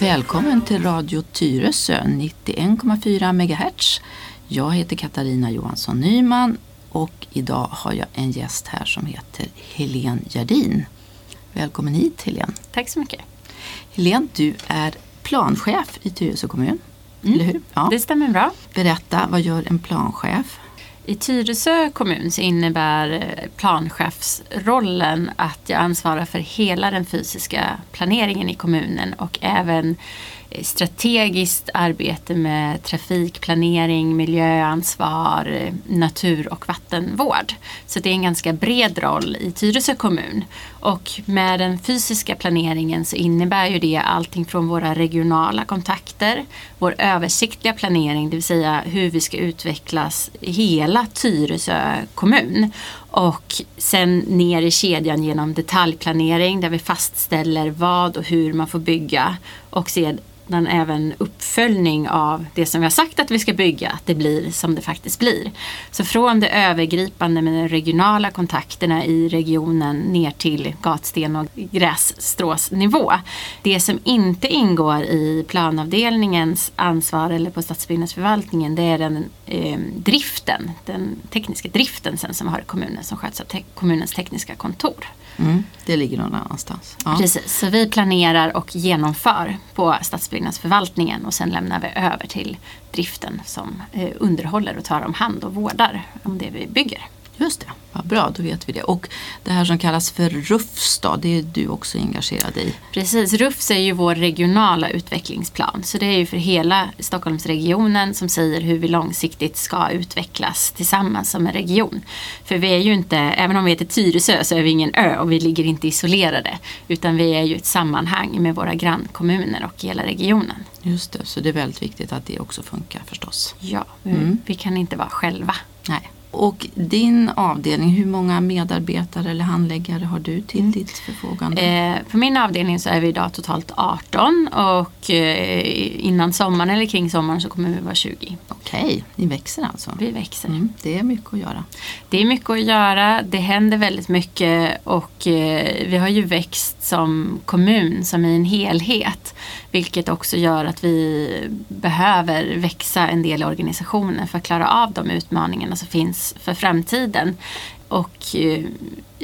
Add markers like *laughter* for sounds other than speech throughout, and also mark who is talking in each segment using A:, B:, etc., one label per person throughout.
A: Välkommen till Radio Tyresö 91,4 MHz. Jag heter Katarina Johansson Nyman och idag har jag en gäst här som heter Helene Gerdin. Välkommen hit Helene.
B: Tack så mycket.
A: Helene, du är planchef i Tyresö kommun. Eller hur? Ja.
B: Det stämmer bra.
A: Berätta, vad gör en planchef?
B: I Tyresö kommun så innebär eh, planchefsrollen att jag ansvarar för hela den fysiska planeringen i kommunen och även strategiskt arbete med trafikplanering, miljöansvar, natur och vattenvård. Så det är en ganska bred roll i Tyresö kommun. Och med den fysiska planeringen så innebär ju det allting från våra regionala kontakter, vår översiktliga planering, det vill säga hur vi ska utvecklas i hela Tyresö kommun. Och sen ner i kedjan genom detaljplanering där vi fastställer vad och hur man får bygga och sedan även uppföljning av det som vi har sagt att vi ska bygga, att det blir som det faktiskt blir. Så från det övergripande med de regionala kontakterna i regionen ner till gatsten och grässtråsnivå. Det som inte ingår i planavdelningens ansvar eller på stadsbyggnadsförvaltningen det är den eh, driften, den tekniska driften sen som vi har i kommunen som sköts av te- kommunens tekniska kontor.
A: Mm, det ligger någon annanstans. Ja.
B: Precis, så vi planerar och genomför på stadsbyggnadsförvaltningen och sen lämnar vi över till driften som eh, underhåller och tar om hand och vårdar om det vi bygger.
A: Just det, vad bra, då vet vi det. Och det här som kallas för RUFS då, det är du också engagerad i.
B: Precis, RUFS är ju vår regionala utvecklingsplan. Så det är ju för hela Stockholmsregionen som säger hur vi långsiktigt ska utvecklas tillsammans som en region. För vi är ju inte, även om vi heter Tyresö så är vi ingen ö och vi ligger inte isolerade. Utan vi är ju ett sammanhang med våra grannkommuner och hela regionen.
A: Just det, så det är väldigt viktigt att det också funkar förstås.
B: Ja,
A: Mm.
B: vi kan inte vara själva.
A: Nej. Och din avdelning, hur många medarbetare eller handläggare har du till ditt förfogande?
B: Eh, på min avdelning så är vi idag totalt 18 och eh, innan sommaren eller kring sommaren så kommer vi vara 20.
A: Okej, ni växer alltså.
B: Vi växer.
A: Mm, det är mycket att göra.
B: Det är mycket att göra, det händer väldigt mycket och eh, vi har ju växt som kommun, som i en helhet. Vilket också gör att vi behöver växa en del i organisationen för att klara av de utmaningarna som finns för framtiden. Och eh,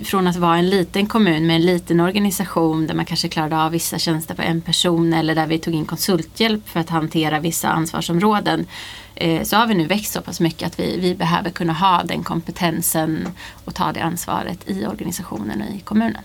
B: från att vara en liten kommun med en liten organisation där man kanske klarade av vissa tjänster på en person eller där vi tog in konsulthjälp för att hantera vissa ansvarsområden eh, så har vi nu växt så pass mycket att vi, vi behöver kunna ha den kompetensen och ta det ansvaret i organisationen och i kommunen.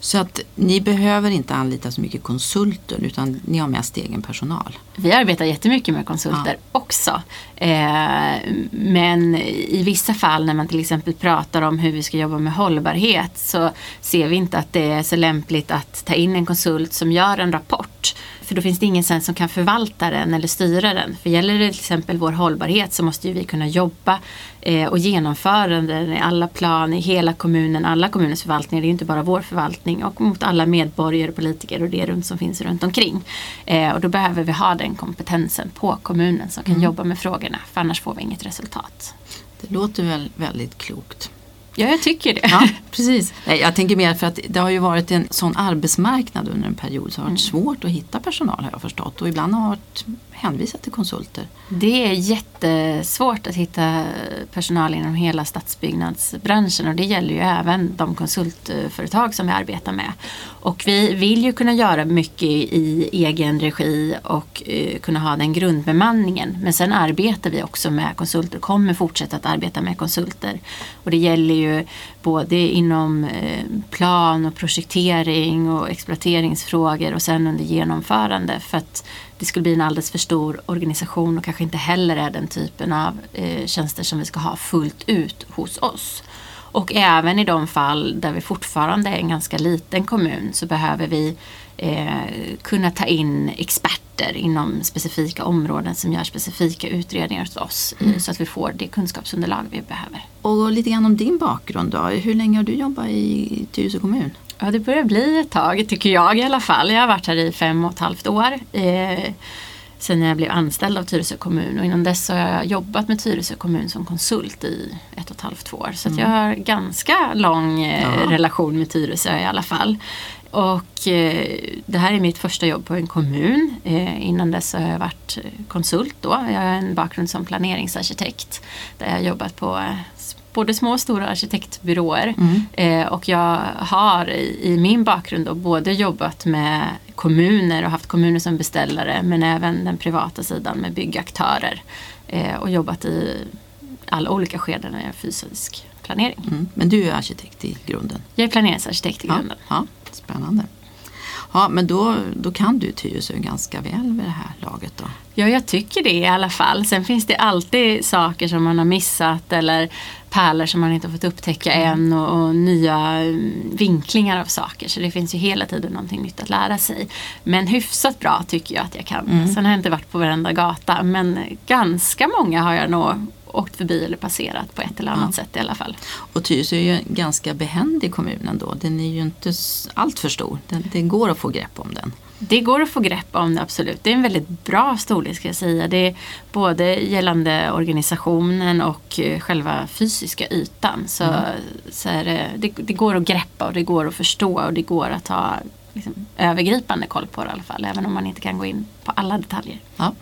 A: Så att ni behöver inte anlita så mycket konsulter utan ni har mest egen personal.
B: Vi arbetar jättemycket med konsulter också. Eh, men i vissa fall när man till exempel pratar om hur vi ska jobba med hållbarhet så ser vi inte att det är så lämpligt att ta in en konsult som gör en rapport. För då finns det ingen sen som kan förvalta den eller styra den. För gäller det till exempel vår hållbarhet så måste ju vi kunna jobba eh, och genomföra den i alla plan, i hela kommunen, alla kommunens förvaltningar. Det är ju inte bara vår förvaltning och mot alla medborgare, politiker och det runt som finns runt omkring. Eh, och då behöver vi ha den kompetensen på kommunen som kan jobba med frågorna för annars får vi inget resultat.
A: Det låter väl väldigt klokt.
B: Ja, jag tycker det.
A: Ja, *laughs* precis. Nej, jag tänker mer för att det har ju varit en sån arbetsmarknad under en period så det har varit svårt att hitta personal har jag förstått och ibland har man varit hänvisa till konsulter.
B: Det är jättesvårt att hitta personal inom hela stadsbyggnadsbranschen och det gäller ju även de konsultföretag som vi arbetar med. Och vi vill ju kunna göra mycket i egen regi och eh, kunna ha den grundbemanningen. Men sen arbetar vi också med konsulter, och kommer fortsätta att arbeta med konsulter. Och det gäller ju både inom eh, plan och projektering och exploateringsfrågor och sen under genomförande. För att det skulle bli en alldeles för stor organisation och kanske inte heller är den typen av eh, tjänster som vi ska ha fullt ut hos oss. Och även i de fall där vi fortfarande är en ganska liten kommun så behöver vi eh, kunna ta in experter inom specifika områden som gör specifika utredningar hos oss eh, så att vi får det kunskapsunderlag vi behöver.
A: Och lite grann om din bakgrund då. Hur länge har du jobbat i Tyresö kommun?
B: Ja, det börjar bli ett tag tycker jag i alla fall. Jag har varit här i fem och ett halvt år. Eh, sen jag blev anställd av Tyresö kommun och innan dess har jag jobbat med Tyresö kommun som konsult i ett och ett halvt år. Så att jag har ganska lång eh,
A: Ja.
B: relation med Tyresö i alla fall. Och eh, det här är mitt första jobb på en kommun. Eh, innan dess har jag varit konsult då. Jag har en bakgrund som planeringsarkitekt. Där jag har jobbat på både små och stora arkitektbyråer. Eh, och jag har i, i min bakgrund då både jobbat med kommuner och haft kommuner som beställare men även den privata sidan med byggaktörer. Eh, och jobbat i alla olika skeden av fysisk planering.
A: Mm. Men du är arkitekt i grunden?
B: Jag är planeringsarkitekt i
A: Ja,
B: grunden.
A: ja, spännande. Ja, men då, då kan du Tyresö ganska väl vid det här laget då?
B: Ja, jag tycker det i alla fall. Sen finns det alltid saker som man har missat eller pärlor som man inte har fått upptäcka än och, och nya mm, vinklingar av saker. Så det finns ju hela tiden någonting nytt att lära sig. Men hyfsat bra tycker jag att jag kan. Sen har jag inte varit på varenda gata men ganska många har jag nog åkt förbi eller passerat på ett eller annat sätt i alla fall.
A: Och Tyresö är ju en ganska behändig kommun ändå. Den är ju inte s- allt för stor. Den, det går att få grepp om den.
B: Det går att få grepp om det absolut. Det är en väldigt bra storlek ska jag säga. Det är både gällande organisationen och eh, själva fysiska ytan. Så, så är det, det, det går att greppa och det går att förstå och det går att ha liksom, övergripande koll på det i alla fall. Även om man inte kan gå in på alla detaljer.
A: Ja.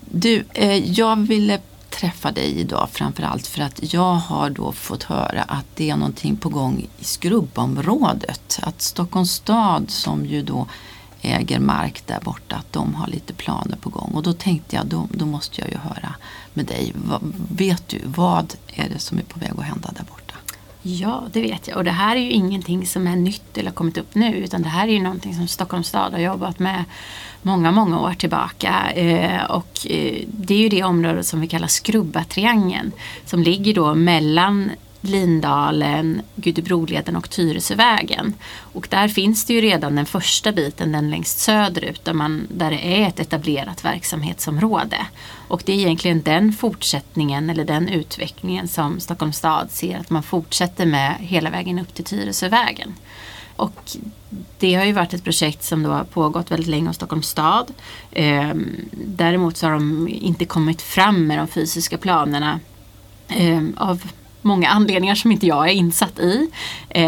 A: Du, eh, jag ville träffa dig idag framförallt för att jag har då fått höra att det är någonting på gång i skrubbområdet. Att Stockholms stad som ju då äger mark där borta, att de har lite planer på gång. Och då tänkte jag, då, då måste jag ju höra med dig. Va, vet du, vad är det som är på väg att hända där borta?
B: Ja, det vet jag. Och det här är ju ingenting som är nytt eller har kommit upp nu. Utan det här är ju någonting som Stockholms stad har jobbat med många, många år tillbaka. Eh, och eh, det är ju det området som vi kallar Skrubbatriangeln. Som ligger då mellan Lindalen, Gudebroleden och Tyresövägen. Och där finns det ju redan den första biten, den längst söderut, där, man, där det är ett etablerat verksamhetsområde. Och det är egentligen den fortsättningen eller den utvecklingen som Stockholms stad ser att man fortsätter med hela vägen upp till Tyresövägen. Och det har ju varit ett projekt som då har pågått väldigt länge hos Stockholms stad. Ehm, däremot så har de inte kommit fram med de fysiska planerna ehm, av många anledningar som inte jag är insatt i. Eh,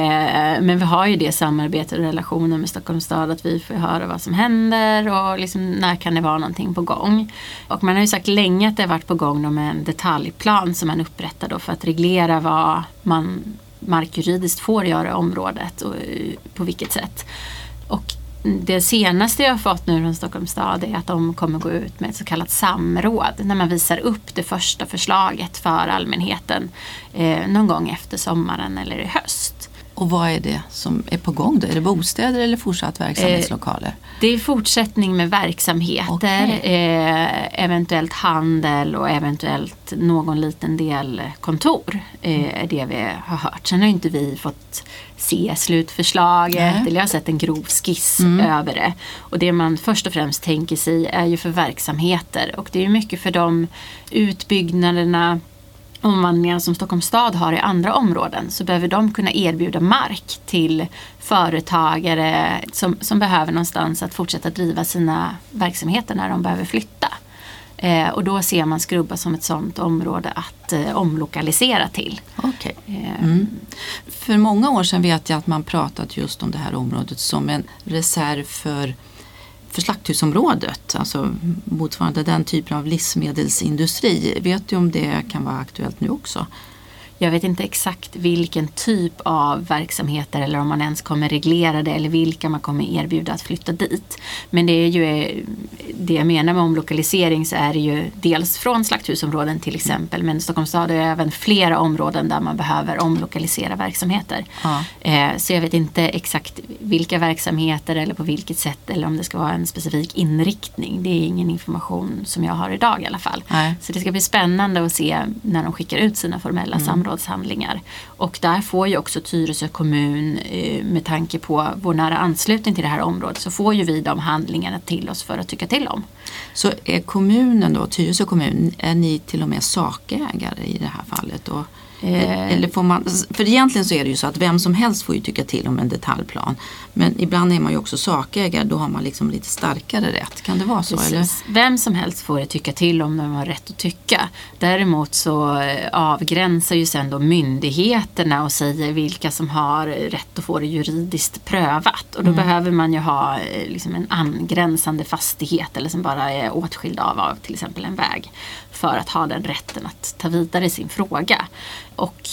B: men vi har ju det samarbetet och relationen med Stockholms stad att vi får höra vad som händer och liksom när kan det vara någonting på gång. Och man har ju sagt länge att det har varit på gång då med en detaljplan som man upprättar då för att reglera vad man markjuridiskt får göra i området och eh, på vilket sätt. Och Mm. det senaste jag har fått nu från Stockholms stad är att de kommer gå ut med ett så kallat samråd när man visar upp det första förslaget för allmänheten eh, någon gång efter sommaren eller i höst.
A: Och vad är det som är på gång då? Är det bostäder eller fortsatt verksamhetslokaler?
B: Det är fortsättning med verksamheter,
A: Okej.
B: eh, eventuellt handel och eventuellt någon liten del kontor. Eh, är det vi har hört. Sen har inte vi fått se slutförslaget
A: Nej.
B: eller jag har sett en grov skiss över det. Och det man först och främst tänker sig är ju för verksamheter och det är mycket för de utbyggnaderna omvandlingar som Stockholms stad har i andra områden så behöver de kunna erbjuda mark till företagare som, som behöver någonstans att fortsätta driva sina verksamheter när de behöver flytta. Eh, och då ser man Skrubba som ett sådant område att eh, omlokalisera till.
A: Okej.
B: Eh,
A: Mm. För många år sedan vet jag att man pratat just om det här området som en reserv för, för slakthusområdet. Alltså motsvarande den typen av livsmedelsindustri. Vet du om det kan vara aktuellt nu också?
B: Jag vet inte exakt vilken typ av verksamheter eller om man ens kommer reglera det eller vilka man kommer erbjuda att flytta dit. Men det är ju det jag menar med omlokalisering så är det ju dels från slakthusområden till exempel men Stockholms stad har ju även flera områden där man behöver omlokalisera verksamheter.
A: Ja.
B: Eh, Så jag vet inte exakt vilka verksamheter eller på vilket sätt eller om det ska vara en specifik inriktning. Det är ingen information som jag har idag i alla fall.
A: Nej.
B: Så det ska bli spännande att se när de skickar ut sina formella samrådshandlingar. Och där får ju också Tyresö kommun, eh, med tanke på vår nära anslutning till det här området, så får ju vi de handlingarna till oss för att tycka till om.
A: Så är kommunen då, Tyresö kommun, är ni till och med sakägare i det här fallet? Och
B: Eh,
A: Eller får man, för egentligen så är det ju så att vem som helst får ju tycka till om en detaljplan. Men ibland är man ju också sakägare, då har man liksom lite starkare rätt. Kan det vara så? Eller?
B: Vem som helst får det tycka till om de har rätt att tycka. Däremot så eh, avgränsar ju sen då myndigheterna och säger vilka som har rätt att få det juridiskt prövat. Och då behöver man ju ha eh, liksom en angränsande fastighet eller som bara är åtskild av, av till exempel en väg. För att ha den rätten att ta vidare sin fråga. Och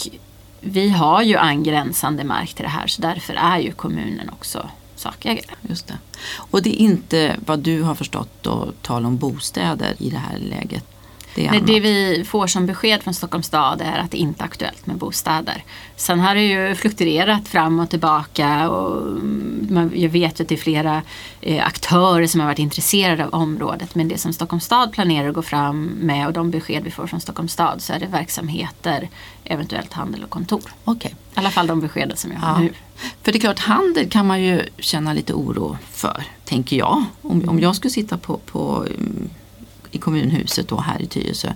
B: vi har ju angränsande mark till det här så därför är ju kommunen också sakägare.
A: Just det. Och det är inte vad du har förstått då, tal om bostäder i det här läget? Det
B: Nej, det vi får som besked från Stockholms stad är att det inte är aktuellt med bostäder. Sen har det ju fluktuerat fram och tillbaka och mm, man, jag vet att det är flera eh, aktörer som har varit intresserade av området. Men det som Stockholms stad planerar att gå fram med och de besked vi får från Stockholms stad så är det verksamheter, eventuellt handel och kontor.
A: Okej.
B: I alla fall de beskeden som jag har
A: Ja.
B: nu.
A: För det är klart, handel kan man ju känna lite oro för, tänker jag. Om, om jag skulle sitta på, på, mm, i kommunhuset då här i Tyresö.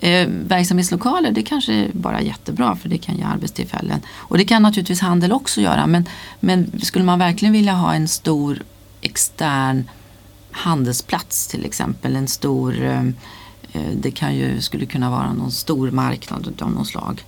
A: Eh, verksamhetslokaler, det kanske är bara jättebra för det kan ge arbetstillfällen. Och det kan naturligtvis handel också göra. Men, men skulle man verkligen vilja ha en stor extern handelsplats till exempel, en stor, eh, eh det kan ju, skulle kunna vara någon stor marknad av något slag.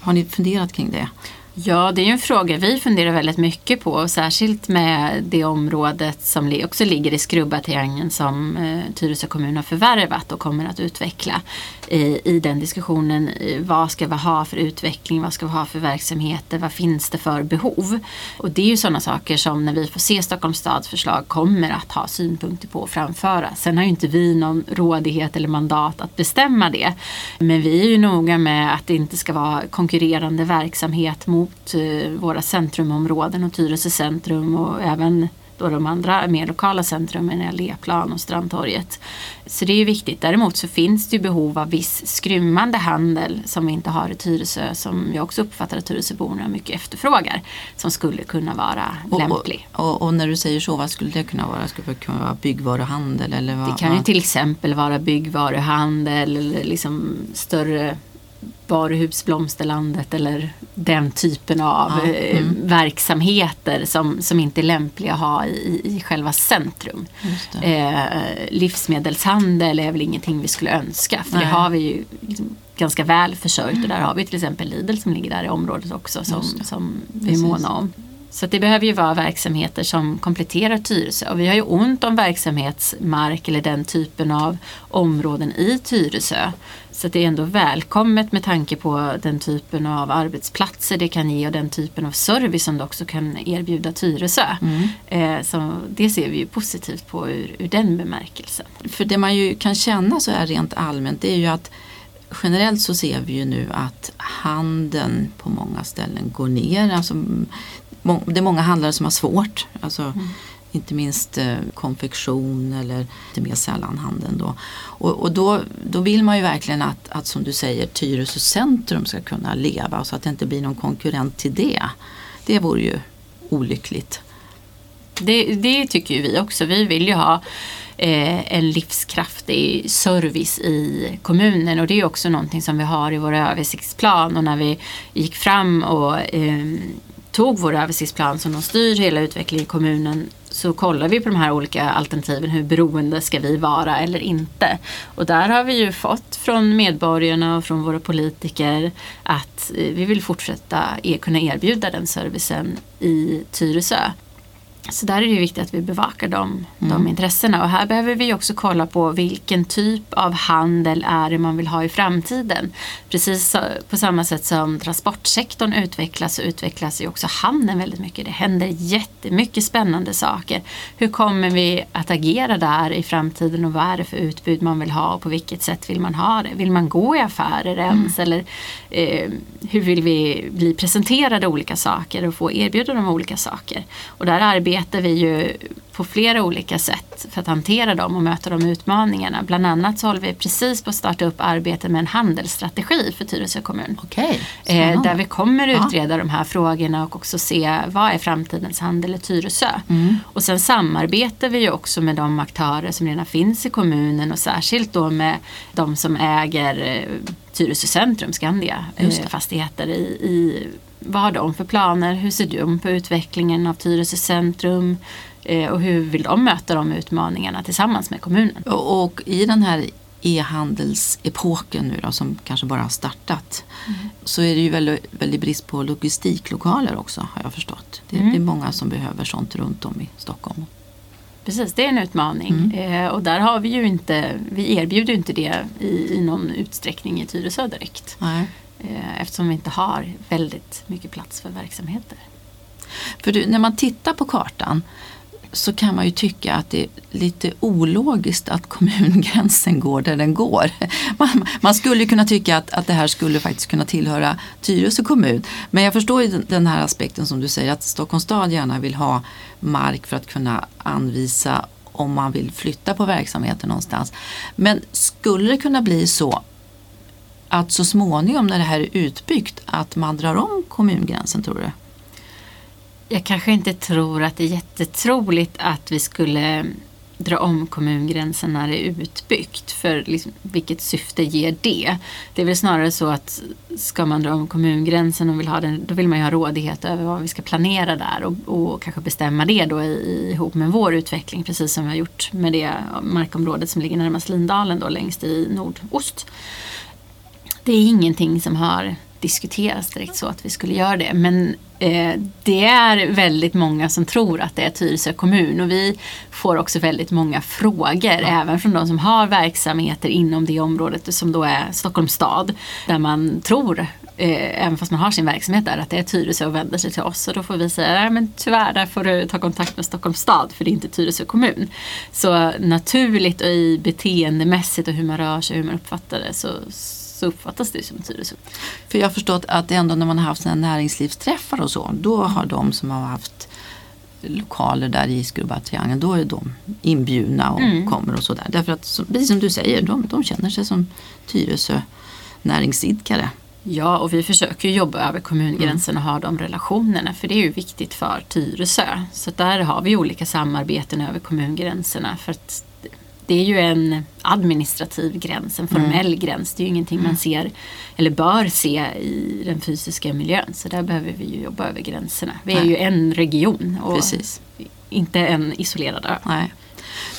A: Har ni funderat kring det?
B: Ja, det är ju en fråga vi funderar väldigt mycket på. och Särskilt med det området som också ligger i Skrubbatriangeln som eh, Tyresö kommun har förvärvat och kommer att utveckla. I, I den diskussionen, vad ska vi ha för utveckling, vad ska vi ha för verksamheter, vad finns det för behov? Och det är ju sådana saker som när vi får se Stockholms stads förslag kommer att ha synpunkter på och framföra. Sen har ju inte vi någon rådighet eller mandat att bestämma det. Men vi är ju noga med att det inte ska vara konkurrerande verksamhet mot eh, våra centrumområden och Tyresö centrum och även då de andra mer lokala centrumen, Leplan och Strandtorget. Så det är ju viktigt. Däremot så finns det ju behov av viss skrymmande handel som vi inte har i Tyresö som jag också uppfattar att Tyresöborna mycket efterfrågar. Som skulle kunna vara
A: Och,
B: lämplig.
A: och, och, och när du säger så, vad skulle det kunna vara? Skulle det kunna vara byggvaruhandel? Eller vad,
B: Det kan ju till exempel vara byggvaruhandel eller liksom större varuhus, Blomsterlandet eller den typen av
A: Ja,
B: eh,
A: mm.
B: verksamheter som, som inte är lämpliga att ha i, i själva centrum. Eh, livsmedelshandel är väl ingenting vi skulle önska för
A: Nej.
B: det har vi ju liksom ganska väl försörjt och där har vi till exempel Lidl som ligger där i området också som, som vi är måna om. Så det behöver ju vara verksamheter som kompletterar Tyresö och vi har ju ont om verksamhetsmark eller den typen av områden i Tyresö. Så det är ändå välkommet med tanke på den typen av arbetsplatser det kan ge och den typen av service som det också kan erbjuda Tyresö.
A: Mm.
B: Eh, så det ser vi ju positivt på ur, ur den bemärkelsen.
A: För det man ju kan känna så här rent allmänt det är ju att generellt så ser vi ju nu att handeln på många ställen går ner. Alltså, det är många handlare som har svårt. Alltså, Inte minst eh, konfektion eller lite mer sällan handeln då. Och, och då, då vill man ju verkligen att, att som du säger Tyresö centrum ska kunna leva så att det inte blir någon konkurrent till det. Det vore ju olyckligt.
B: Det, det tycker ju vi också. Vi vill ju ha eh, en livskraftig service i kommunen och det är också någonting som vi har i vår översiktsplan och när vi gick fram och eh, tog vår översiktsplan som de styr hela utvecklingen i kommunen så kollar vi på de här olika alternativen. Hur beroende ska vi vara eller inte? Och där har vi ju fått från medborgarna och från våra politiker att eh, vi vill fortsätta e-, kunna erbjuda den servicen i Tyresö. Så där är det viktigt att vi bevakar de, de intressena. Och här behöver vi också kolla på vilken typ av handel är det man vill ha i framtiden. Precis så, på samma sätt som transportsektorn utvecklas så utvecklas ju också handeln väldigt mycket. Det händer jättemycket spännande saker. Hur kommer vi att agera där i framtiden och vad är det för utbud man vill ha och på vilket sätt vill man ha det? Vill man gå i affärer ens eller eh, hur vill vi bli presenterade olika saker och få erbjudanden om olika saker? Och där arbetar arbetar vi ju på flera olika sätt för att hantera dem och möta de utmaningarna. Bland annat så håller vi precis på att starta upp arbetet med en handelsstrategi för Tyresö kommun.
A: Okej,
B: Eh, där vi kommer
A: Ja.
B: utreda de här frågorna och också se vad är framtidens handel i Tyresö.
A: Mm.
B: Och sen samarbetar vi ju också med de aktörer som redan finns i kommunen och särskilt då med de som äger eh, Tyresö centrum, Skandia, eh, fastigheter i, i vad har de för planer? Hur ser de på utvecklingen av Tyresö centrum? Eh, och hur vill de möta de utmaningarna tillsammans med kommunen?
A: Och, och i den här e-handelsepoken nu då, som kanske bara har startat så är det ju väldigt, väldigt brist på logistiklokaler också har jag förstått. Det,
B: Mm.
A: det är många som behöver sånt runt om i Stockholm.
B: Precis, det är en utmaning. Eh, och där har vi ju inte, vi erbjuder ju inte det i, i någon utsträckning i Tyresö direkt.
A: Nej.
B: Eh, eftersom vi inte har väldigt mycket plats för verksamheter.
A: För du, när man tittar på kartan så kan man ju tycka att det är lite ologiskt att kommungränsen går där den går. *laughs* Man, man skulle ju kunna tycka att, att det här skulle faktiskt kunna tillhöra Tyresö kommun. Men jag förstår ju den- den här aspekten som du säger att Stockholms stad gärna vill ha mark för att kunna anvisa om man vill flytta på verksamheten någonstans. Men skulle det kunna bli så att så småningom när det här är utbyggt att man drar om kommungränsen tror du?
B: Jag kanske inte tror att det är jättetroligt att vi skulle dra om kommungränsen när det är utbyggt. För liksom, vilket syfte ger det? Det är väl snarare så att ska man dra om kommungränsen och vill ha den, då vill man ju ha rådighet över vad vi ska planera där och, och kanske bestämma det då i, ihop med vår utveckling precis som vi har gjort med det markområdet som ligger närmast Lindalen då längst i nordost. Det är ingenting som har diskuterats direkt så att vi skulle göra det. Men eh, det är väldigt många som tror att det är Tyresö kommun och vi får också väldigt många frågor även från de som har verksamheter inom det området som då är Stockholms stad. Där man tror, eh, även fast man har sin verksamhet där, att det är Tyresö och vänder sig till oss. Och då får vi säga, nej men tyvärr där får du ta kontakt med Stockholms stad för det är inte Tyresö kommun. Så naturligt och i beteendemässigt och hur man rör sig och hur man uppfattar det så, så uppfattas det som Tyresö.
A: För jag har förstått att ändå när man har haft här näringslivsträffar och så, då har de som har haft lokaler där i Skrubbatriangeln, då är de inbjudna och
B: Mm.
A: kommer och sådär. Därför att, precis som du säger, de, de känner sig som Tyresö näringsidkare.
B: Ja, och vi försöker jobba över kommungränsen och ha de relationerna för det är ju viktigt för Tyresö. Så där har vi olika samarbeten över kommungränserna för att det är ju en administrativ gräns, en formell gräns. Det är ju ingenting man ser eller bör se i den fysiska miljön. Så där behöver vi ju jobba över gränserna. Vi är
A: Nej.
B: ju en region och
A: Precis.
B: inte en isolerad ö.
A: Nej.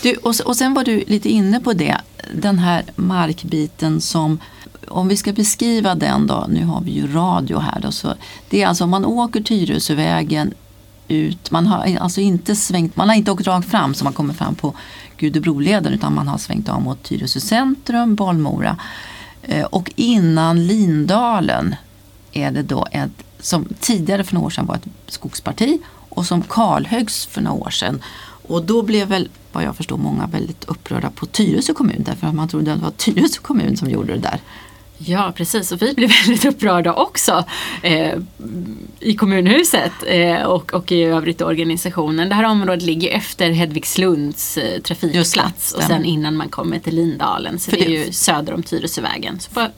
A: Du, och, och sen var du lite inne på det, den här markbiten som, om vi ska beskriva den då, nu har vi ju radio här då, så det är alltså om man åker Tyresövägen ut, man har alltså inte svängt, man har inte åkt rakt fram så man kommer fram på Gudebroleden utan man har svängt av mot Tyresö centrum, Bollmora eh, och innan Lindalen är det då ett, som tidigare för några år sedan var ett skogsparti och som kalhöggs för några år sedan. Och då blev väl, vad jag förstår, många väldigt upprörda på Tyresö kommun därför att man trodde att det var Tyresö kommun som gjorde det där.
B: Ja, precis. Och vi blev *laughs* väldigt upprörda också eh, i kommunhuset eh, och, och i övrigt organisationen. Det här området ligger efter Hedvigslunds eh, trafikplats
A: det,
B: och sen innan man kommer till Lindalen. Så
A: För
B: det är
A: det-
B: ju söder om Tyresövägen. Så bara,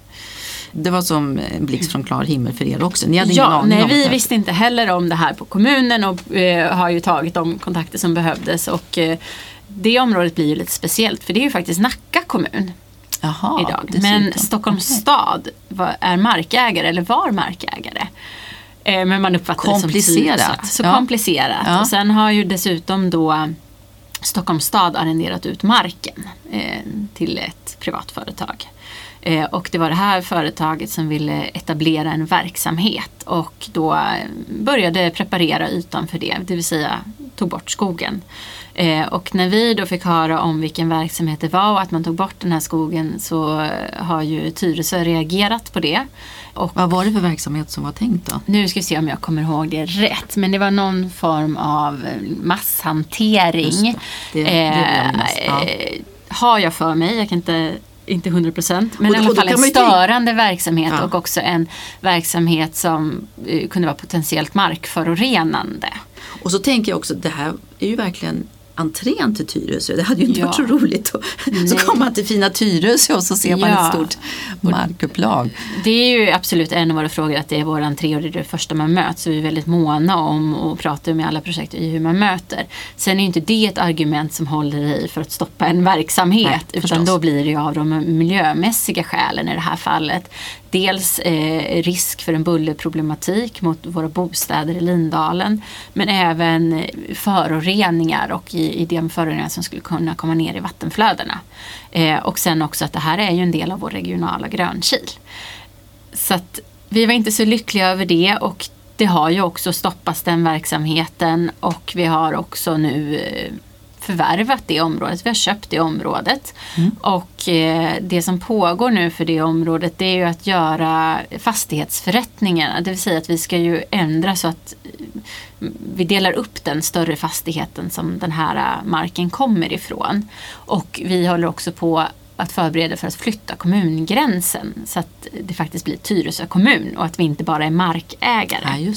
A: Det var som en blixt från klar himmel för er också. Ni hade ingen
B: ja,
A: aning
B: nej,
A: om
B: vi
A: det.
B: visste inte heller om det här på kommunen och eh, har ju tagit de kontakter som behövdes. Och, eh, det området blir ju lite speciellt för det är ju faktiskt Nacka kommun
A: Jaha,
B: idag.
A: dessutom.
B: Men Stockholms
A: Okej.
B: stad var, är markägare eller var markägare. Eh, Men man uppfattar det
A: Komplicerat.
B: som Tyresö. Så
A: Ja.
B: komplicerat.
A: Ja.
B: Och sen har ju dessutom då Stockholms stad arrenderat ut marken eh, till ett privat företag. Eh, och det var det här företaget som ville etablera en verksamhet och då eh, började preparera ytan för det, det vill säga tog bort skogen. Eh, och när vi då fick höra om vilken verksamhet det var och att man tog bort den här skogen så eh, har ju Tyresö reagerat på det. Och
A: Vad var det för verksamhet som var tänkt då?
B: nu ska vi se om jag kommer ihåg det rätt. Men det var någon form av eh, masshantering.
A: Det. Det- det minnas. Ja.
B: eh, har jag för mig. Jag kan inte inte 100 procent, men
A: Och
B: i alla fall en
A: ju tänka-
B: störande verksamhet
A: Ja.
B: och också en verksamhet som eh, kunde vara potentiellt markförorenande.
A: Och så tänker jag också, det här är ju verkligen entrén till Tyresö. Det hade ju inte
B: Ja.
A: varit så roligt. Och, så
B: Nej.
A: kommer man till fina Tyresö och så ser man
B: Ja.
A: ett stort markupplag.
B: Det är ju absolut en av våra frågor att det är vår entré och det är det första man möts. Så vi är väldigt måna om och pratar med alla projekt i hur man möter. Sen är ju inte det ett argument som håller i för att stoppa en verksamhet.
A: Nej,
B: utan då blir det ju av de miljömässiga skälen i det här fallet. Dels eh, risk för en bullerproblematik mot våra bostäder i Lindalen. Men även föroreningar och i, i de föroreningar som skulle kunna komma ner i vattenflödena. Eh, och sen också att det här är ju en del av vår regionala grönkil. Så att vi var inte så lyckliga över det och det har ju också stoppats den verksamheten och vi har också nu eh, förvärvat det området. Vi har köpt det området. Och eh, det som pågår nu för det området det är ju att göra fastighetsförrättningarna. Det vill säga att vi ska ju ändra så att eh, vi delar upp den större fastigheten som den här eh, marken kommer ifrån. Och vi håller också på att förbereda för att flytta kommungränsen så att det faktiskt blir Tyresö kommun och att vi inte bara är markägare.
A: Ja,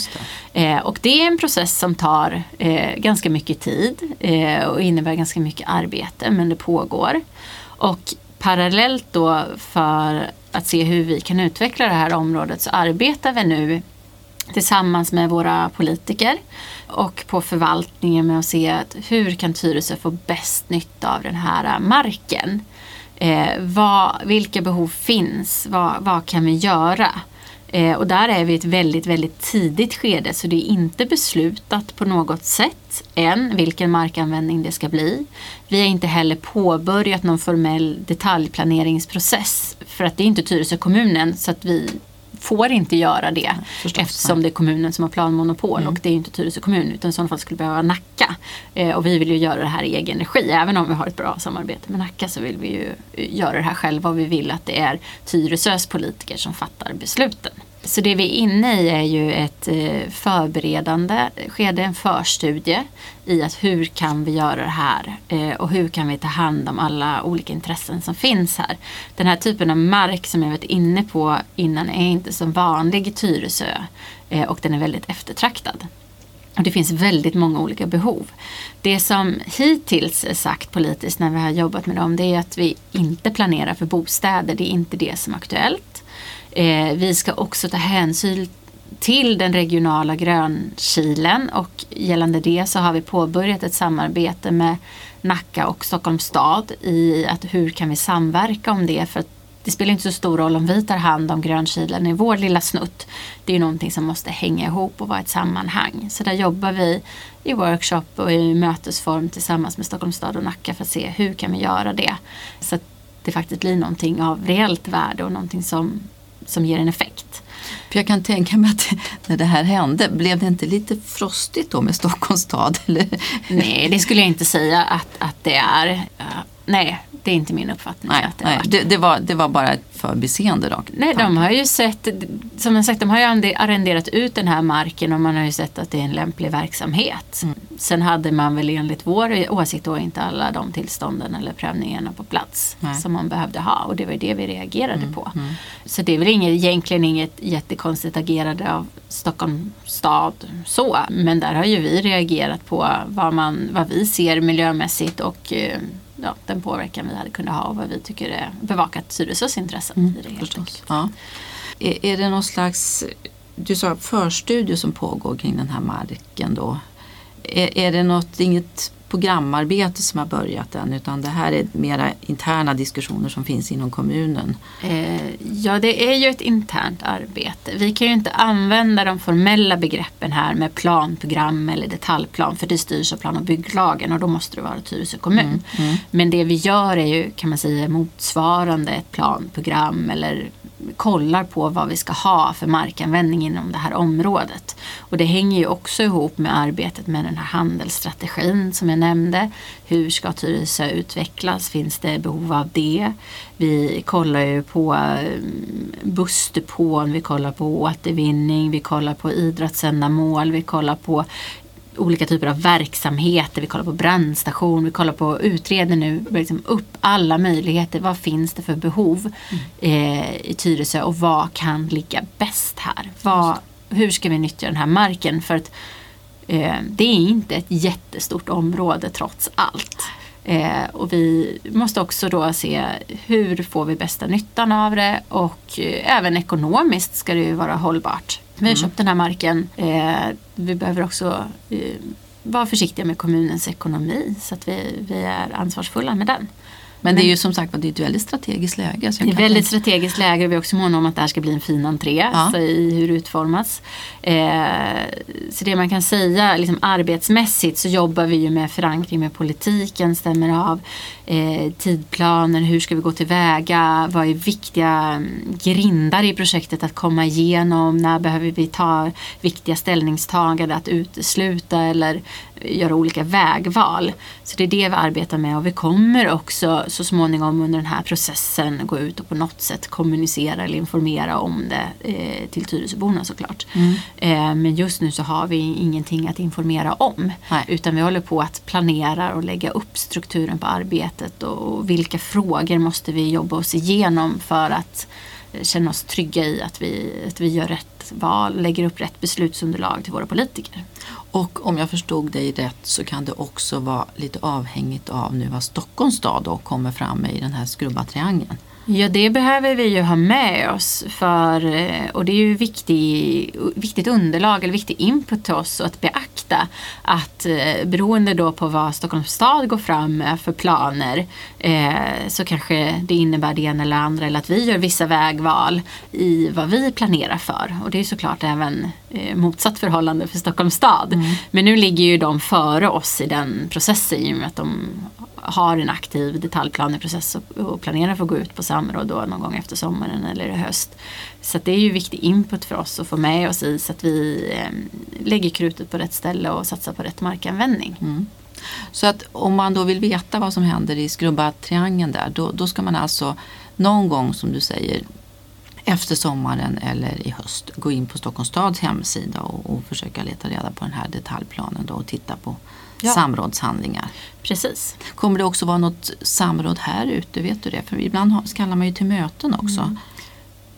A: det.
B: Eh, och det är en process som tar eh, ganska mycket tid eh, och innebär ganska mycket arbete men det pågår. Och parallellt då för att se hur vi kan utveckla det här området så arbetar vi nu tillsammans med våra politiker och på förvaltningen med att se att hur kan Tyresö få bäst nytta av den här marken. Eh, vad, vilka behov finns? Vad, vad kan vi göra? Eh, och där är vi i ett väldigt, väldigt tidigt skede så det är inte beslutat på något sätt än vilken markanvändning det ska bli. Vi har inte heller påbörjat någon formell detaljplaneringsprocess för att det är inte Tyresö kommunen så att vi får inte göra det
A: förstås,
B: eftersom
A: nej.
B: det är kommunen som har planmonopol och det är inte Tyresö kommun utan i sådana fall skulle behöva Nacka. Eh, och vi vill ju göra det här i egen regi. Även om vi har ett bra samarbete med Nacka så vill vi ju eh, göra det här själva och vi vill att det är Tyresös politiker som fattar besluten. Så det vi är inne i är ju ett eh, förberedande skede, en förstudie i att hur kan vi göra det här eh, och hur kan vi ta hand om alla olika intressen som finns här. Den här typen av mark som jag varit inne på innan är inte så vanlig i Tyresö eh, och den är väldigt eftertraktad. Och det finns väldigt många olika behov. Det som hittills är sagt politiskt när vi har jobbat med dem det är att vi inte planerar för bostäder. Det är inte det som är aktuellt. Eh, vi ska också ta hänsyn till den regionala grönkilen och gällande det så har vi påbörjat ett samarbete med Nacka och Stockholms stad i att hur kan vi samverka om det för att det spelar inte så stor roll om vi tar hand om grönkilen i vår lilla snutt. Det är ju någonting som måste hänga ihop och vara ett sammanhang. Så där jobbar vi i workshop och i mötesform tillsammans med Stockholms stad och Nacka för att se hur kan vi göra det. Så att det faktiskt blir någonting av reellt värde och någonting som, som ger en effekt.
A: För jag kan tänka mig att *laughs* när det här hände, blev det inte lite frostigt då med Stockholms stad? Eller?
B: Nej, det skulle jag inte säga att, att det är. Nej, det är inte min uppfattning.
A: Nej,
B: det
A: nej.
B: varit.
A: Det, det, var, det var bara ett förbiseende då?
B: Nej, de har ju sett, som jag sagt, de har ju arrenderat ut den här marken och man har ju sett att det är en lämplig verksamhet.
A: Mm.
B: Sen hade man väl enligt vår åsikt då inte alla de tillstånden eller prövningarna på plats
A: Nej. Mm,
B: som man behövde ha och det var ju det vi reagerade på. Så det är väl inget, egentligen inget jättekonstigt agerande av Stockholms stad så, men där har ju vi reagerat på vad, man, vad vi ser miljömässigt och eh, ja, den påverkan vi hade kunnat ha och vad vi tycker är bevakat Tyresös intressen i det helt enkelt.
A: Ja. Är, är det någon slags, du sa förstudie som pågår kring den här marken då? Är, är det något, inget programarbete som har börjat än utan det här är mera interna diskussioner som finns inom kommunen?
B: Eh, ja, det är ju ett internt arbete. Vi kan ju inte använda de formella begreppen här med planprogram eller detaljplan för det styrs av plan och bygglagen och då måste det vara Tyresö kommun. Men det vi gör är ju kan man säga motsvarande ett planprogram eller kollar på vad vi ska ha för markanvändning inom det här området. Och det hänger ju också ihop med arbetet med den här handelsstrategin som jag nämnde. Hur ska Tyresö utvecklas? Finns det behov av det? Vi kollar ju på eh, bussdepån, vi kollar på återvinning, vi kollar på idrottsändamål, vi kollar på olika typer av verksamheter, vi kollar på brandstation, vi kollar på utreder nu liksom upp alla möjligheter. Vad finns det för behov eh, i Tyresö och vad kan ligga bäst här? Vad, hur ska vi nyttja den här marken? För att Eh, det är inte ett jättestort område trots allt. Eh, och vi måste också då se hur får vi bästa nyttan av det och eh, även ekonomiskt ska det ju vara hållbart. Vi har köpt den här marken. Eh, vi behöver också eh, vara försiktiga med kommunens ekonomi så att vi, vi är ansvarsfulla med den.
A: Men det är ju som sagt det är ett väldigt strategiskt läge.
B: Det är
A: kan
B: väldigt strategiskt läge. Vi är också måna om att det här ska bli en fin entré
A: Ja.
B: i hur det utformas. Eh, så det man kan säga liksom arbetsmässigt så jobbar vi ju med förankring med politiken, stämmer av eh, tidplaner, hur ska vi gå tillväga, vad är viktiga mm, grindar i projektet att komma igenom, när behöver vi ta viktiga ställningstaganden att utesluta eller göra olika vägval. Så det är det vi arbetar med och vi kommer också så småningom under den här processen gå ut och på något sätt kommunicera eller informera om det eh, till Tyresöborna såklart. Eh, men just nu så har vi ingenting att informera om.
A: Nej.
B: Utan vi håller på att planera och lägga upp strukturen på arbetet och vilka frågor måste vi jobba oss igenom för att känna oss trygga i att vi, att vi gör rätt val, lägger upp rätt beslutsunderlag till våra politiker.
A: Och om jag förstod dig rätt så kan det också vara lite avhängigt av nu vad Stockholms stad då kommer fram med i den här skrubba-triangeln.
B: Ja, det behöver vi ju ha med oss för, eh, och det är ju viktig, viktigt underlag eller viktig input till oss att beakta att eh, beroende då på vad Stockholms stad går fram med för planer eh, så kanske det innebär det ena eller andra eller att vi gör vissa vägval i vad vi planerar för. Och det är såklart även eh, motsatt förhållande för Stockholms stad. Men nu ligger ju de före oss i den processen i och med att de har en aktiv detaljplaneprocess och, planerar för att gå ut på samråd då någon gång efter sommaren eller i höst. Så att det är ju viktig input för oss att få med oss i så att vi ehm, lägger krutet på rätt ställe och satsar på rätt markanvändning. Mm.
A: Så att om man då vill veta vad som händer i skrubba-triangeln där då, då ska man alltså någon gång som du säger efter sommaren eller i höst gå in på Stockholms stads hemsida och, och försöka leta reda på den här detaljplanen då och titta på
B: Ja.
A: samrådshandlingar.
B: Precis.
A: Kommer det också vara något samråd här ute? Vet du det? För ibland kallar man ju till möten också.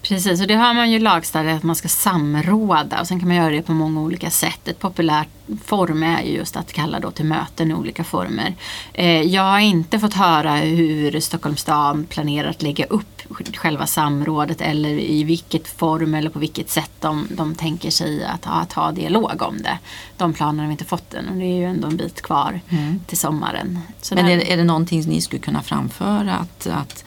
B: Precis, och det har man ju lagstadgat att man ska samråda och sen kan man göra det på många olika sätt. Ett populärt form är ju just att kalla då till möten i olika former. Eh, jag har inte fått höra hur Stockholms stad planerar att lägga upp själva samrådet eller i vilket form eller på vilket sätt de, de tänker sig att ha, att ha dialog om det. De planerna har vi inte fått än och det är ju ändå en bit kvar till sommaren. Så
A: Men
B: där-
A: är, det- är det någonting ni skulle kunna framföra? Att, att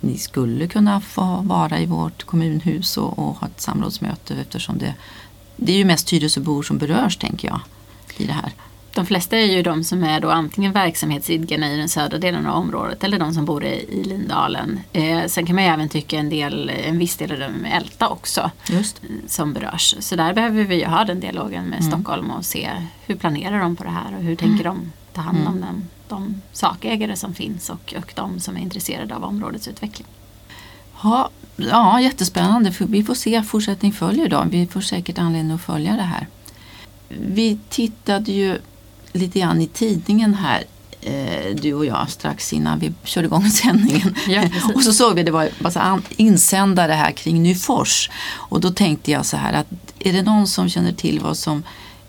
A: ni skulle kunna få vara i vårt kommunhus och, och ha ett samrådsmöte eftersom det, det är ju mest Tyresöbor som berörs tänker jag i det här.
B: De flesta är ju de som är då antingen verksamhetsidkarna i den södra delen av området eller de som bor i, i Lindalen. Eh, sen kan man ju även tycka en, del, en viss del av dem Älta också
A: Just.
B: eh, som berörs. Så där behöver vi ju ha den dialogen med Stockholm och se hur planerar de på det här och hur tänker de ta hand om dem, de sakägare som finns och, och de som är intresserade av områdets utveckling.
A: Ja, ja, jättespännande. Vi får se, fortsättning följer då. Vi får säkert anledning att följa det här. Vi tittade ju lite grann i tidningen här eh, du och jag strax innan vi körde igång *laughs* sändningen.
B: Ja,
A: och så såg vi det var massa insändare här kring Nyfors. Och då tänkte jag så här att är det någon som känner till vad som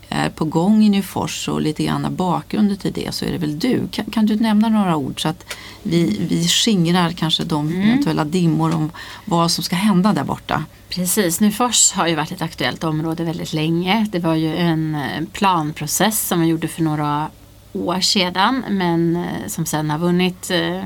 A: är på gång i Nyfors och lite grann bakgrunden till det så är det väl du. Kan, kan du nämna några ord så att vi, vi skingrar kanske de eventuella dimmor om vad som ska hända där borta?
B: Precis, Nyfors har ju varit ett aktuellt område väldigt länge. Det var ju en eh, planprocess som man gjorde för några år sedan men eh, som sen har vunnit, eh,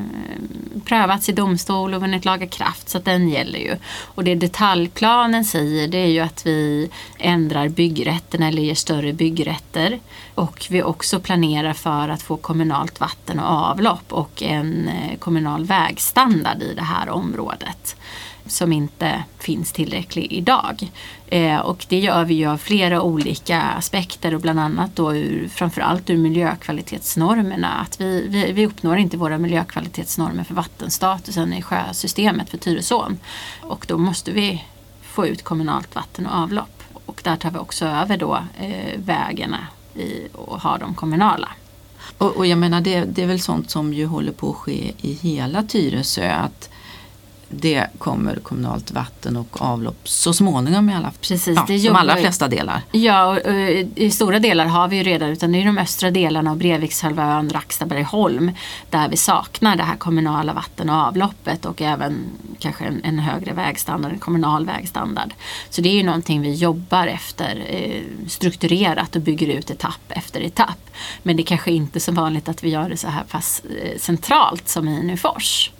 B: prövats i domstol och vunnit laga kraft så att den gäller ju. Och det detaljplanen säger det är ju att vi ändrar byggrätten eller ger större byggrätter och vi också planerar för att få kommunalt vatten och avlopp och en eh, kommunal vägstandard i det här området som inte finns tillräcklig idag. Eh, och det gör vi ju av flera olika aspekter och bland annat då ur, framförallt ur miljökvalitetsnormerna. Att vi, vi, vi uppnår inte våra miljökvalitetsnormer för vattenstatusen i sjösystemet för Tyresån. Och då måste vi få ut kommunalt vatten och avlopp. Och där tar vi också över då eh, vägarna i, och har de kommunala.
A: Och, och jag menar det, det är väl sånt som ju håller på att ske i hela Tyresö. Att det kommer kommunalt vatten och avlopp så småningom i alla fall.
B: Precis,
A: ja,
B: det
A: de allra flesta delar.
B: Ja, och, eh, i stora delar har vi ju redan utan det är de östra delarna av Brevikshalvön, Rackstadbergholm där vi saknar det här kommunala vatten och avloppet och även kanske en, en högre vägstandard, en kommunal vägstandard. Så det är ju någonting vi jobbar efter eh, strukturerat och bygger ut etapp efter etapp. Men det är kanske inte så vanligt att vi gör det så här pass eh, centralt som i Nyfors.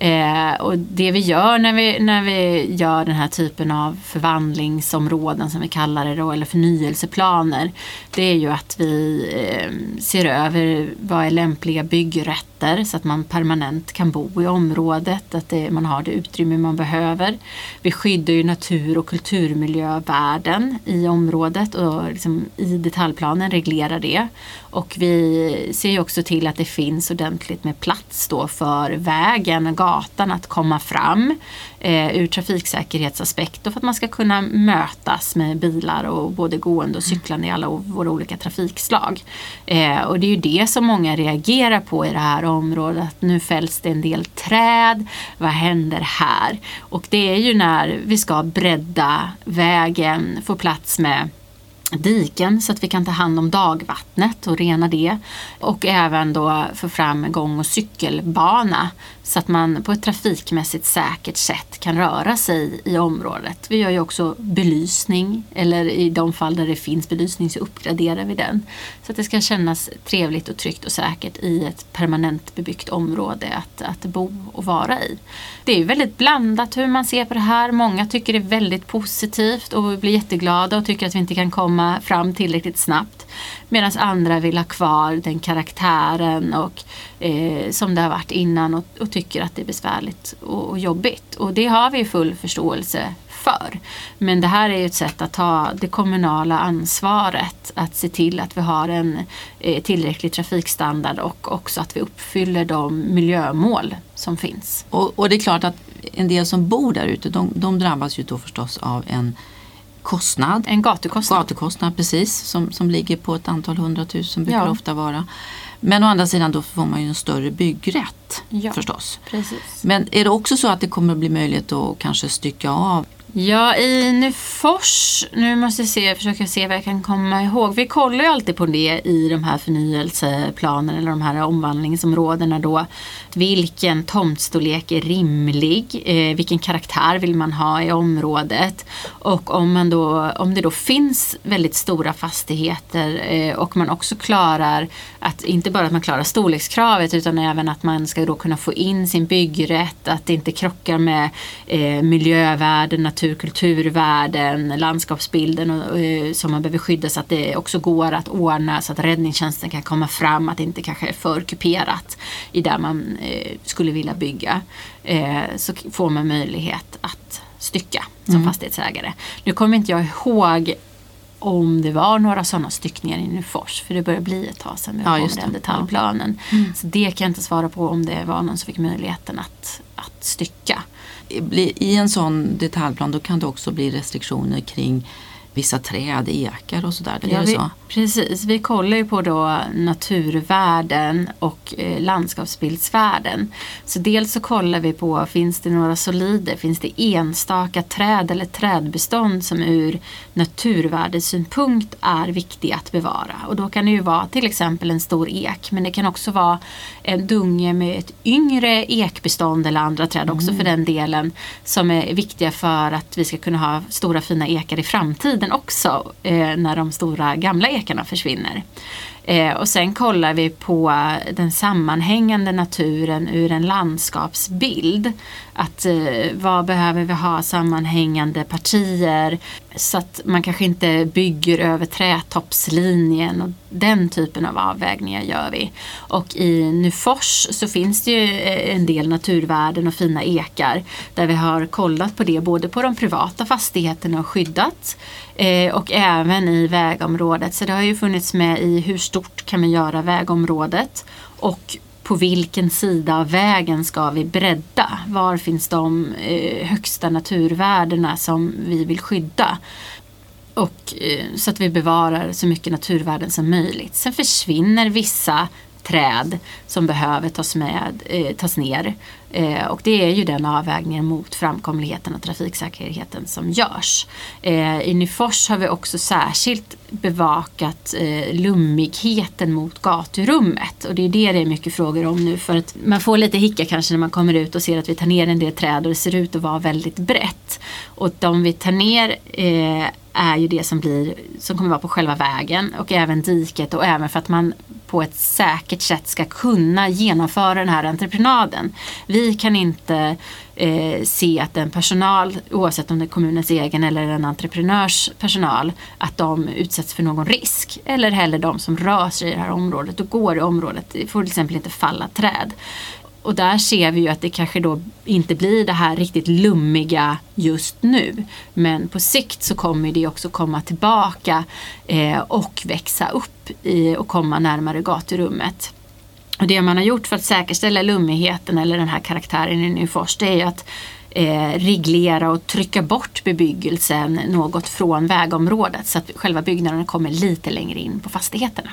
B: Eh, och det vi gör när vi, när vi gör den här typen av förvandlingsområden som vi kallar det då, eller förnyelseplaner, det är ju att vi eh, ser över vad är lämpliga byggrätter så att man permanent kan bo i området, att det, man har det utrymme man behöver. Vi skyddar ju natur och kulturmiljövärden i området och liksom i detaljplanen reglerar det. Och vi ser ju också till att det finns ordentligt med plats då för vägen och gatan att komma fram eh, ur trafiksäkerhetsaspekt och för att man ska kunna mötas med bilar och både gående och cyklande i alla våra olika trafikslag. Eh, och det är ju det som många reagerar på i det här området. Att nu fälls det en del träd. Vad händer här? Och det är ju när vi ska bredda vägen, få plats med diken så att vi kan ta hand om dagvattnet och rena det. Och även då få fram gång och cykelbana så att man på ett trafikmässigt säkert sätt kan röra sig i området. Vi gör ju också belysning eller i de fall där det finns belysning så uppgraderar vi den. Så att det ska kännas trevligt och tryggt och säkert i ett permanent bebyggt område att, att bo och vara i. Det är ju väldigt blandat hur man ser på det här. Många tycker det är väldigt positivt och blir jätteglada och tycker att vi inte kan komma fram tillräckligt snabbt. Medan andra vill ha kvar den karaktären och, eh, som det har varit innan och, och tycker att det är besvärligt och, och jobbigt. Och det har vi full förståelse för. Men det här är ju ett sätt att ta det kommunala ansvaret att se till att vi har en eh, tillräcklig trafikstandard och också att vi uppfyller de miljömål som finns.
A: Och, och det är klart att en del som bor där ute de, de drabbas ju då förstås av en kostnad.
B: En gatukostnad.
A: Gatukostnad precis som, som ligger på ett antal hundratusen brukar
B: Ja.
A: det ofta vara. Men å andra sidan då får man ju en större byggrätt
B: Ja.
A: förstås.
B: Precis.
A: Men är det också så att det kommer att bli möjligt att kanske stycka av
B: Ja, i Nyfors, nu måste jag se, försöka se vad jag kan komma ihåg. Vi kollar ju alltid på det i de här förnyelseplanerna eller de här omvandlingsområdena då. Vilken tomtstorlek är rimlig? Eh, vilken karaktär vill man ha i området? Och om, man då, om det då finns väldigt stora fastigheter eh, och man också klarar att inte bara att man klarar storlekskravet utan även att man ska då kunna få in sin byggrätt, att det inte krockar med eh, miljövärden, natur kulturvärden, landskapsbilden och, eh, som man behöver skydda så att det också går att ordna så att räddningstjänsten kan komma fram, att det inte kanske är för kuperat i där man eh, skulle vilja bygga. Eh, så får man möjlighet att stycka som fastighetsägare. Nu kommer inte jag ihåg om det var några sådana styckningar i Nyfors, för det börjar bli ett tag sedan vi
A: Ja,
B: kom den
A: det.
B: detaljplanen. Så det kan jag inte svara på om det var någon som fick möjligheten att, att stycka.
A: I en sån detaljplan då kan det också bli restriktioner kring vissa träd, ekar och sådär. Är
B: Ja, vi,
A: så?
B: Precis, vi kollar ju på då naturvärden och eh, landskapsbildsvärden. Så dels så kollar vi på, finns det några solider, finns det enstaka träd eller trädbestånd som ur naturvärdesynpunkt är viktiga att bevara. Och då kan det ju vara till exempel en stor ek, men det kan också vara en dunge med ett yngre ekbestånd eller andra träd också för den delen som är viktiga för att vi ska kunna ha stora fina ekar i framtiden också eh, när de stora gamla ekarna försvinner. Eh, och sen kollar vi på den sammanhängande naturen ur en landskapsbild. Att eh, vad behöver vi ha sammanhängande partier så att man kanske inte bygger över trätoppslinjen och den typen av avvägningar gör vi. Och i Nyfors så finns det ju eh, en del naturvärden och fina ekar där vi har kollat på det både på de privata fastigheterna och skyddat eh, och även i vägområdet. Så det har ju funnits med i hur stor stort kan vi göra vägområdet och på vilken sida av vägen ska vi bredda? Var finns de eh, högsta naturvärdena som vi vill skydda? Och, eh, så att vi bevarar så mycket naturvärden som möjligt. Sen försvinner vissa träd som behöver tas, med, eh, tas ner. Eh, och det är ju den avvägningen mot framkomligheten och trafiksäkerheten som görs. Eh, I Nyfors har vi också särskilt bevakat eh, lummigheten mot gaturummet. Och det är det det är mycket frågor om nu. För att man får lite hicka kanske när man kommer ut och ser att vi tar ner en del träd och det ser ut att vara väldigt brett. Och de vi tar ner eh, är ju det som, blir, som kommer vara på själva vägen och även diket och även för att man på ett säkert sätt ska kunna genomföra den här entreprenaden. Vi kan inte eh, se att en personal, oavsett om det är kommunens egen eller en entreprenörs personal, att de utsätts för någon risk. Eller heller de som rör sig i det här området och går i området. Det får till exempel inte falla träd. Och där ser vi ju att det kanske då inte blir det här riktigt lummiga just nu. Men på sikt så kommer det också komma tillbaka eh, och växa upp i, och komma närmare gaturummet. Och det man har gjort för att säkerställa lummigheten eller den här karaktären i Nyfors det är ju att eh, reglera och trycka bort bebyggelsen något från vägområdet så att själva byggnaderna kommer lite längre in på fastigheterna.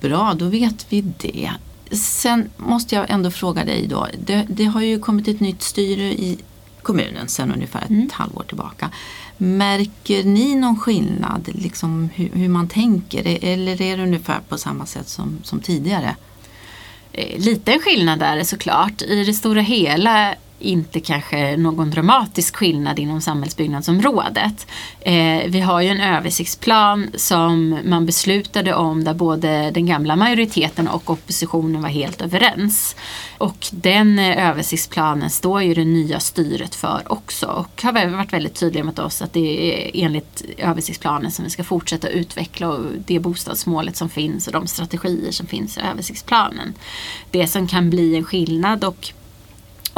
A: Bra, då vet vi det. Sen måste jag ändå fråga dig då. Det, det har ju kommit ett nytt styre i kommunen sedan ungefär ett mm. halvår tillbaka. Märker ni någon skillnad, liksom hur, hur, man tänker? Eller är det ungefär på samma sätt som, som tidigare?
B: Eh, liten skillnad är det såklart. I det stora hela inte kanske någon dramatisk skillnad inom samhällsbyggnadsområdet. Eh, vi har ju en översiktsplan som man beslutade om där både den gamla majoriteten och oppositionen var helt överens. Och den eh, översiktsplanen står ju det nya styret för också och har varit väldigt tydliga mot oss att det är enligt översiktsplanen som vi ska fortsätta utveckla och det bostadsmålet som finns och de strategier som finns i översiktsplanen. Det som kan bli en skillnad och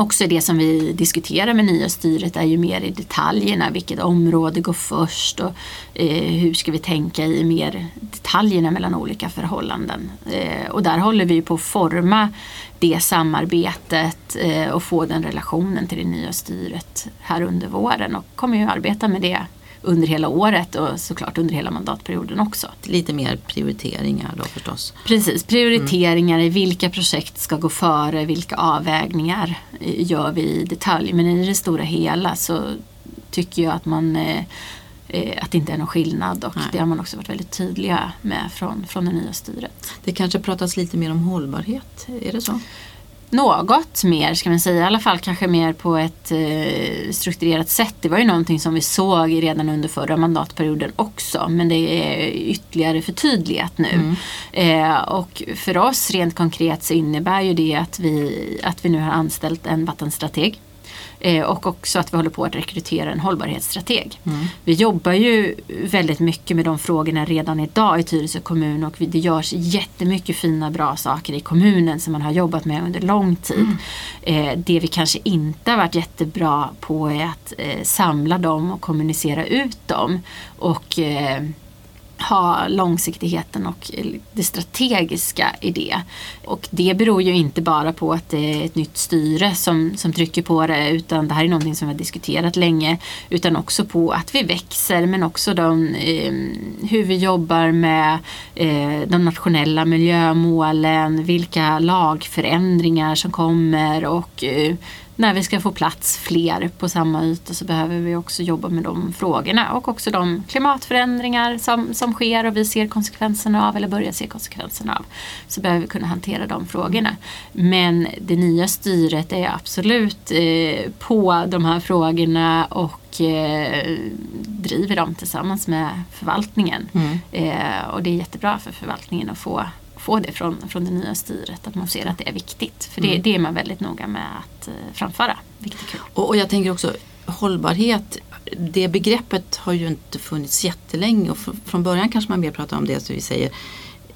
B: också det som vi diskuterar med nya styret är ju mer i detaljerna. Vilket område går först och eh, hur ska vi tänka i mer detaljerna mellan olika förhållanden. Eh, och där håller vi på att forma det samarbetet eh, och få den relationen till det nya styret här under våren och kommer ju arbeta med det under hela året och såklart under hela mandatperioden också.
A: Lite mer prioriteringar då förstås?
B: Precis, prioriteringar mm. i vilka projekt ska gå före, vilka avvägningar eh, gör vi i detalj. Men i det stora hela så tycker jag att man eh, eh, att det inte är någon skillnad och Nej. det har man också varit väldigt tydliga med från, från det nya styret.
A: Det kanske pratas lite mer om hållbarhet, är det så?
B: Något mer ska man säga, i alla fall kanske mer på ett eh, strukturerat sätt. Det var ju någonting som vi såg redan under förra mandatperioden också men det är ytterligare förtydligat nu. Mm. Eh, och för oss rent konkret så innebär ju det att vi, att vi nu har anställt en vattenstrateg och också att vi håller på att rekrytera en hållbarhetsstrateg. Mm. Vi jobbar ju väldigt mycket med de frågorna redan idag i Tyresö kommun och det görs jättemycket fina bra saker i kommunen som man har jobbat med under lång tid. Mm. Eh, det vi kanske inte har varit jättebra på är att eh, samla dem och kommunicera ut dem. Och ha långsiktigheten och det strategiska i det. Och det beror ju inte bara på att det är ett nytt styre som, som trycker på det utan det här är någonting som vi har diskuterat länge. Utan också på att vi växer men också de, eh, hur vi jobbar med eh, de nationella miljömålen, vilka lagförändringar som kommer och eh, när vi ska få plats fler på samma yta så behöver vi också jobba med de frågorna och också de klimatförändringar som, som sker och vi ser konsekvenserna av eller börjar se konsekvenserna av. Så behöver vi kunna hantera de frågorna. Men det nya styret är absolut eh, på de här frågorna och eh, driver dem tillsammans med förvaltningen. Mm. Eh, och det är jättebra för förvaltningen att få få det från, från det nya styret. Att man ser att det är viktigt. För det, mm. det är man väldigt noga med att eh, framföra.
A: Och, och jag tänker också hållbarhet. Det begreppet har ju inte funnits jättelänge och från början kanske man mer pratar om det som vi säger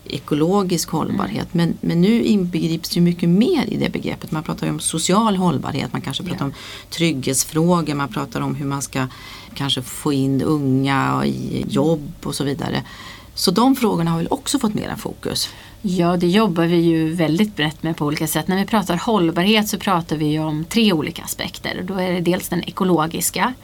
A: ekologisk hållbarhet. Mm. Men, men nu inbegrips ju mycket mer i det begreppet. Man pratar ju om social hållbarhet, man kanske pratar yeah. om trygghetsfrågor, man pratar om hur man ska kanske få in unga i jobb och så vidare. Så de frågorna har väl också fått mera fokus?
B: Ja, det jobbar vi ju väldigt brett med på olika sätt. När vi pratar hållbarhet så pratar vi om tre olika aspekter. Då är det dels den ekologiska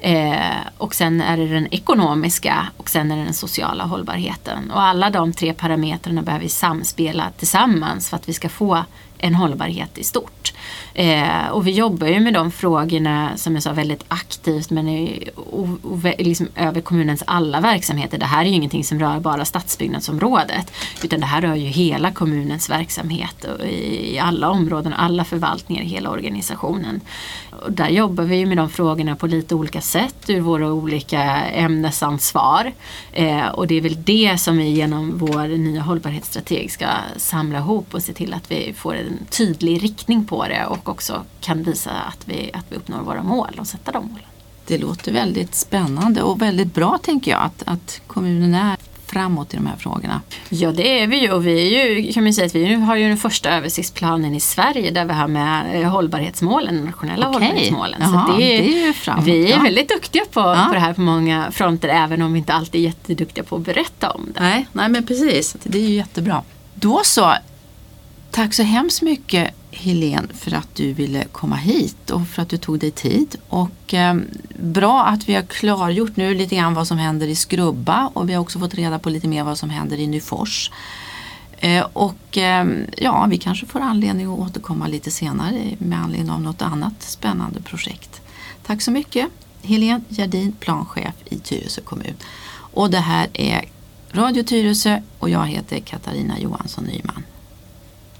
B: eh, och sen är det den ekonomiska och sen är det den sociala hållbarheten. Och alla de tre parametrarna behöver vi samspela tillsammans för att vi ska få en hållbarhet i stort. Eh, och vi jobbar ju med de frågorna som jag sa väldigt aktivt men i, och, och, liksom över kommunens alla verksamheter. Det här är ju ingenting som rör bara stadsbyggnadsområdet utan det här rör ju hela kommunens verksamhet i, i alla områden, alla förvaltningar i hela organisationen. Och där jobbar vi ju med de frågorna på lite olika sätt ur våra olika ämnesansvar. Eh, och det är väl det som vi genom vår nya hållbarhetsstrateg ska samla ihop och se till att vi får en tydlig riktning på det och också kan visa att vi, att vi uppnår våra mål och sätta de målen.
A: Det låter väldigt spännande och väldigt bra tänker jag att, att kommunen är framåt i de här frågorna.
B: Ja det är vi ju och vi är ju, kan man säga att vi har ju den första översiktsplanen i Sverige där vi har med eh, hållbarhetsmålen, nationella
A: Okej.
B: hållbarhetsmålen.
A: Jaha,
B: Så det,
A: det är framåt,
B: vi är
A: ja.
B: väldigt duktiga på,
A: Ja.
B: på det här på många fronter även om vi inte alltid är jätteduktiga på att berätta om det.
A: Nej, nej men precis. Det är ju jättebra. Då så. Tack så hemskt mycket Helene för att du ville komma hit och för att du tog dig tid. Och eh, bra att vi har klargjort nu lite grann vad som händer i Skrubba och vi har också fått reda på lite mer vad som händer i Nyfors. Eh, och eh, ja, vi kanske får anledning att återkomma lite senare med anledning av något annat spännande projekt. Tack så mycket Helene Gerdin, planchef i Tyresö kommun. Och det här är Radio Tyresö och jag heter Katarina Johansson Nyman.